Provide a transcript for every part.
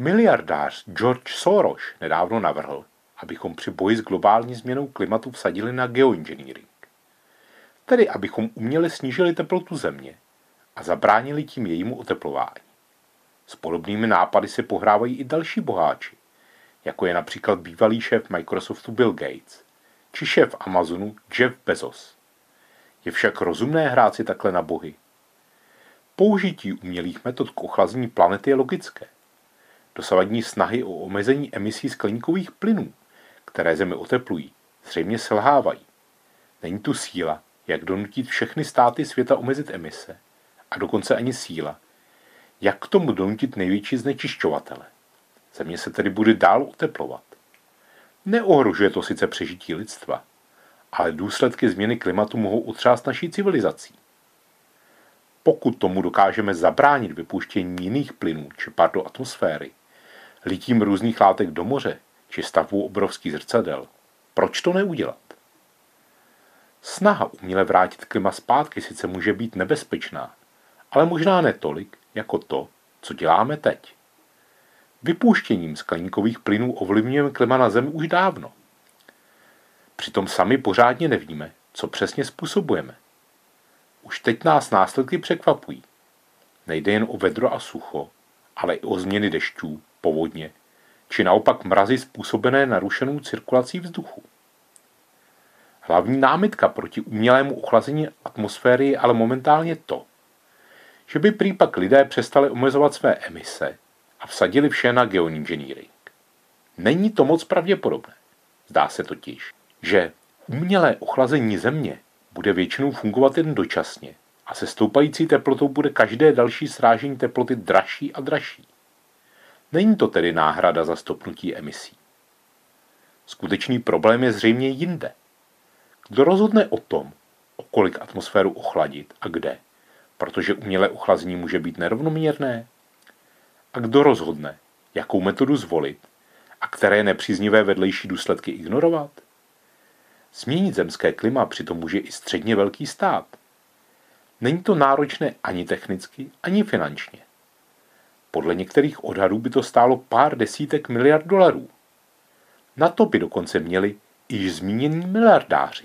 Miliardář George Soros nedávno navrhl, abychom při boji s globální změnou klimatu vsadili na geoengineering. Tedy abychom uměle snížili teplotu země a zabránili tím jejímu oteplování. S podobnými nápady se pohrávají i další boháči, jako je například bývalý šéf Microsoftu Bill Gates, či šéf Amazonu Jeff Bezos. Je však rozumné hrát si takhle na bohy. Použití umělých metod k ochlazení planety je logické. Dosavadní snahy o omezení emisí skleníkových plynů, které Zemi oteplují, zřejmě selhávají. Není tu síla, jak donutit všechny státy světa omezit emise, a dokonce ani síla, jak k tomu donutit největší znečišťovatele. Země se tedy bude dál oteplovat. Neohrožuje to sice přežití lidstva, ale důsledky změny klimatu mohou utřást naší civilizací. Pokud tomu dokážeme zabránit vypuštění jiných plynů či pár do atmosféry, litím různých látek do moře či stavbou obrovských zrcadel, proč to neudělat? Snaha uměle vrátit klima zpátky sice může být nebezpečná, ale možná netolik jako to, co děláme teď. Vypouštěním skleníkových plynů ovlivňujeme klima na Zemi už dávno. Přitom sami pořádně nevíme, co přesně způsobujeme. Už teď nás následky překvapují. Nejde jen o vedro a sucho, ale i o změny dešťů, povodně, či naopak mrazy způsobené narušenou cirkulací vzduchu. Hlavní námitka proti umělému ochlazení atmosféry je ale momentálně to, že by prý pak lidé přestali omezovat své emise a vsadili vše na geoengineering. Není to moc pravděpodobné. Zdá se totiž, že umělé ochlazení země bude většinou fungovat jen dočasně a se stoupající teplotou bude každé další srážení teploty dražší a dražší. Není to tedy náhrada za stopnutí emisí. Skutečný problém je zřejmě jinde. Kdo rozhodne o tom, o kolik atmosféru ochladit a kde? Protože umělé ochlazení může být nerovnoměrné. A kdo rozhodne, jakou metodu zvolit a které nepříznivé vedlejší důsledky ignorovat? Změnit zemské klima přitom může i středně velký stát. Není to náročné ani technicky, ani finančně. Podle některých odhadů by to stálo pár desítek miliard dolarů. Na to by dokonce měli již zmínění miliardáři.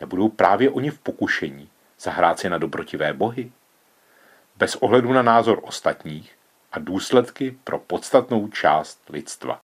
Nebudou právě oni v pokušení zahrát si na dobrotivé bohy? Bez ohledu na názor ostatních a důsledky pro podstatnou část lidstva.